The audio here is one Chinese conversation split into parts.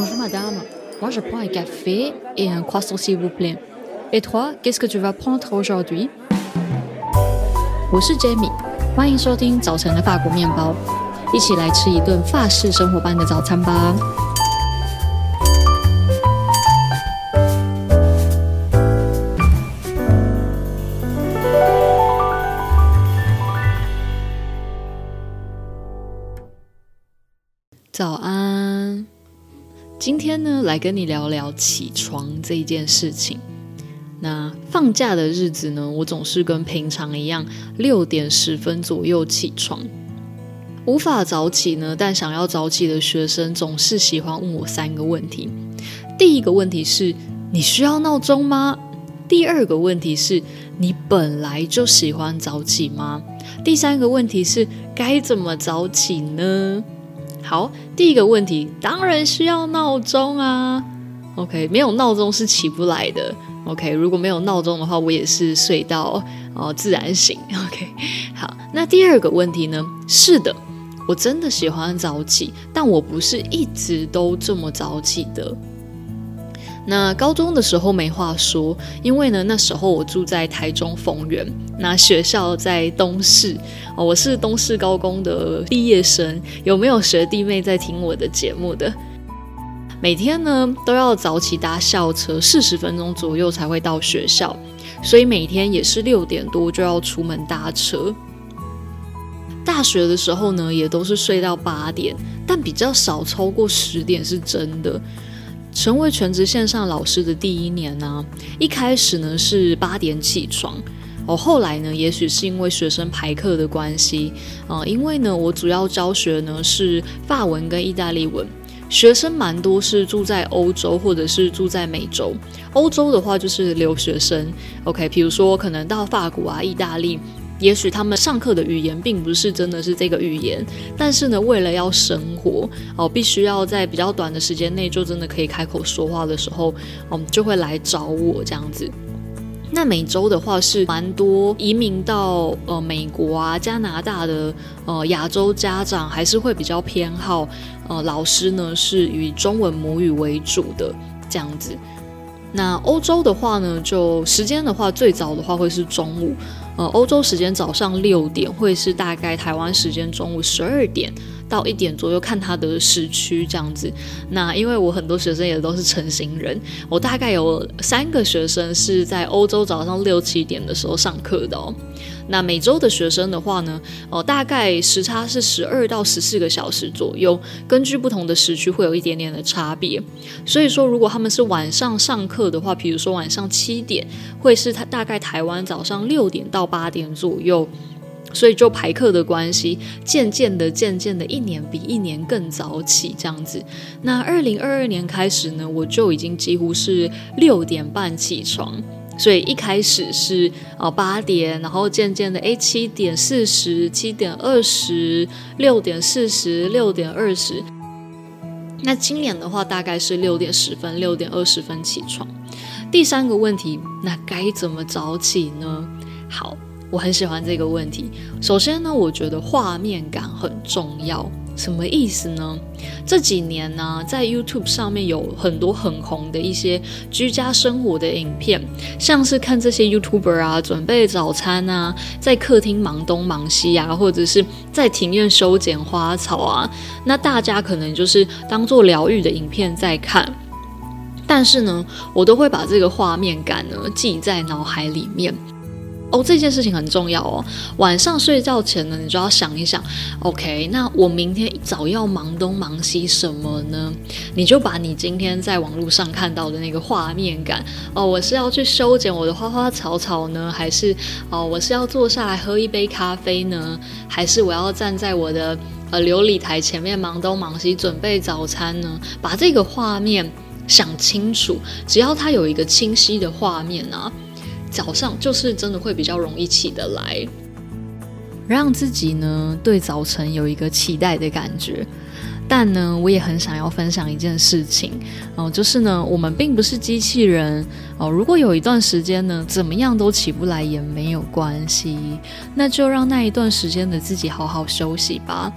Bonjour madame, moi je prends un café et un croissant s'il vous plaît. Et toi, qu'est-ce que tu vas prendre aujourd'hui? 我是 Jamie，欢迎收听早晨的法国面包，一起来吃一顿法式生活般的早餐吧。早安，今天呢，来跟你聊聊起床这一件事情。那放假的日子呢，我总是跟平常一样，六点十分左右起床。无法早起呢，但想要早起的学生总是喜欢问我三个问题。第一个问题是：你需要闹钟吗？第二个问题是：你本来就喜欢早起吗？第三个问题是：该怎么早起呢？好，第一个问题当然需要闹钟啊。OK，没有闹钟是起不来的。OK，如果没有闹钟的话，我也是睡到哦自然醒。OK，好，那第二个问题呢？是的，我真的喜欢早起，但我不是一直都这么早起的。那高中的时候没话说，因为呢那时候我住在台中丰原，那学校在东势，哦，我是东势高工的毕业生。有没有学弟妹在听我的节目的？每天呢都要早起搭校车，四十分钟左右才会到学校，所以每天也是六点多就要出门搭车。大学的时候呢也都是睡到八点，但比较少超过十点是真的。成为全职线上老师的第一年呢、一开始呢是八点起床，哦，后来呢，也许是因为学生排课的关系，啊、因为呢，我主要教学呢是法文跟意大利文，学生蛮多是住在欧洲或者是住在美洲，欧洲的话就是留学生，OK，比如说可能到法国啊、意大利。也许他们上课的语言并不是真的是这个语言，但是呢，为了要生活哦，必须要在比较短的时间内就真的可以开口说话的时候，嗯，就会来找我这样子。那美洲的话是蛮多移民到呃美国啊、加拿大的呃亚洲家长，还是会比较偏好呃老师呢是以中文母语为主的这样子。那欧洲的话呢，就时间的话，最早的话会是中午。呃，欧洲时间早上六点，会是大概台湾时间中午十二点到一点左右，看他的时区这样子。那因为我很多学生也都是晨型人，我大概有三个学生是在欧洲早上六七点的时候上课的哦。那美洲的学生的话呢，哦，大概时差是十二到十四个小时左右，根据不同的时区会有一点点的差别。所以说，如果他们是晚上上课的话，比如说晚上七点，会是他大概台湾早上六点到八点左右。所以就排课的关系，渐渐的、渐渐的，一年比一年更早起这样子。那二零二二年开始呢，我就已经几乎是六点半起床。所以一开始是啊八点，然后渐渐的诶七点四十、七点二十、六点四十、六点二十。那今年的话大概是六点十分、六点二十分起床。第三个问题，那该怎么早起呢？好，我很喜欢这个问题。首先呢，我觉得画面感很重要。什么意思呢？这几年呢、在 YouTube 上面有很多很红的一些居家生活的影片，像是看这些 YouTuber 啊，准备早餐啊，在客厅忙东忙西啊，或者是在庭院修剪花草啊，那大家可能就是当做疗愈的影片在看，但是呢，我都会把这个画面感呢记在脑海里面。哦，这件事情很重要哦。晚上睡觉前呢，你就要想一想，OK，那我明天一早要忙东忙西什么呢？你就把你今天在网络上看到的那个画面感，哦，我是要去修剪我的花花草草呢，还是哦，我是要坐下来喝一杯咖啡呢，还是我要站在我的呃琉璃台前面忙东忙西准备早餐呢？把这个画面想清楚，只要它有一个清晰的画面啊。早上就是真的会比较容易起得来，让自己呢对早晨有一个期待的感觉。但呢，我也很想要分享一件事情哦、就是呢，我们并不是机器人哦、如果有一段时间呢，怎么样都起不来也没有关系，那就让那一段时间的自己好好休息吧。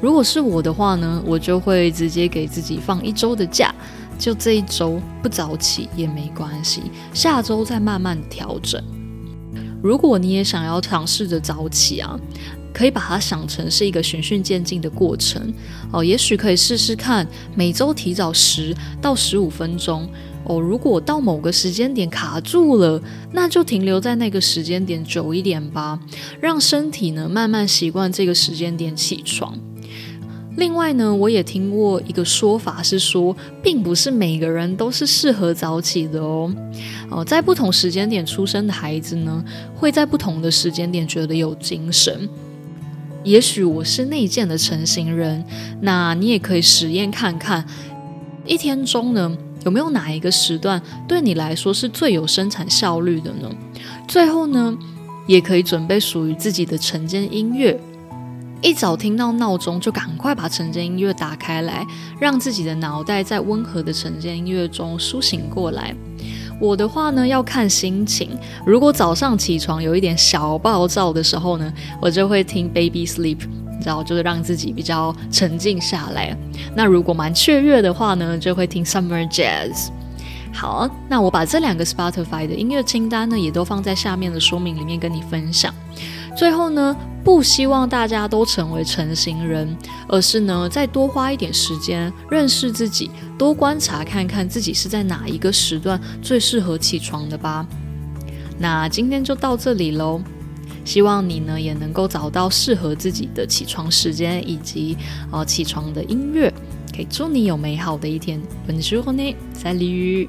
如果是我的话呢，我就会直接给自己放一周的假，就这一周不早起也没关系，下周再慢慢调整。如果你也想要尝试着早起啊，可以把它想成是一个循序渐进的过程哦。也许可以试试看，每周提早十到十五分钟哦。如果到某个时间点卡住了，那就停留在那个时间点久一点吧，让身体呢慢慢习惯这个时间点起床。另外呢，我也听过一个说法是说，并不是每个人都是适合早起的哦。哦，在不同时间点出生的孩子呢，会在不同的时间点觉得有精神。也许我是内建的晨型人，那你也可以实验看看，一天中呢，有没有哪一个时段对你来说是最有生产效率的呢？最后呢，也可以准备属于自己的晨间音乐。一早听到闹钟，就赶快把晨间音乐打开来，让自己的脑袋在温和的晨间音乐中苏醒过来。我的话呢，要看心情。如果早上起床有一点小暴躁的时候呢，我就会听 Baby Sleep，你知道，就是让自己比较沉静下来。那如果蛮雀跃的话呢，就会听 Summer Jazz。好，那我把这两个 Spotify 的音乐清单呢，也都放在下面的说明里面跟你分享。最后呢，不希望大家都成为晨型人，而是呢，再多花一点时间认识自己，多观察看看自己是在哪一个时段最适合起床的吧。那今天就到这里喽，希望你呢也能够找到适合自己的起床时间以及呃起床的音乐，可以祝你有美好的一天。Bonne journée，Salut。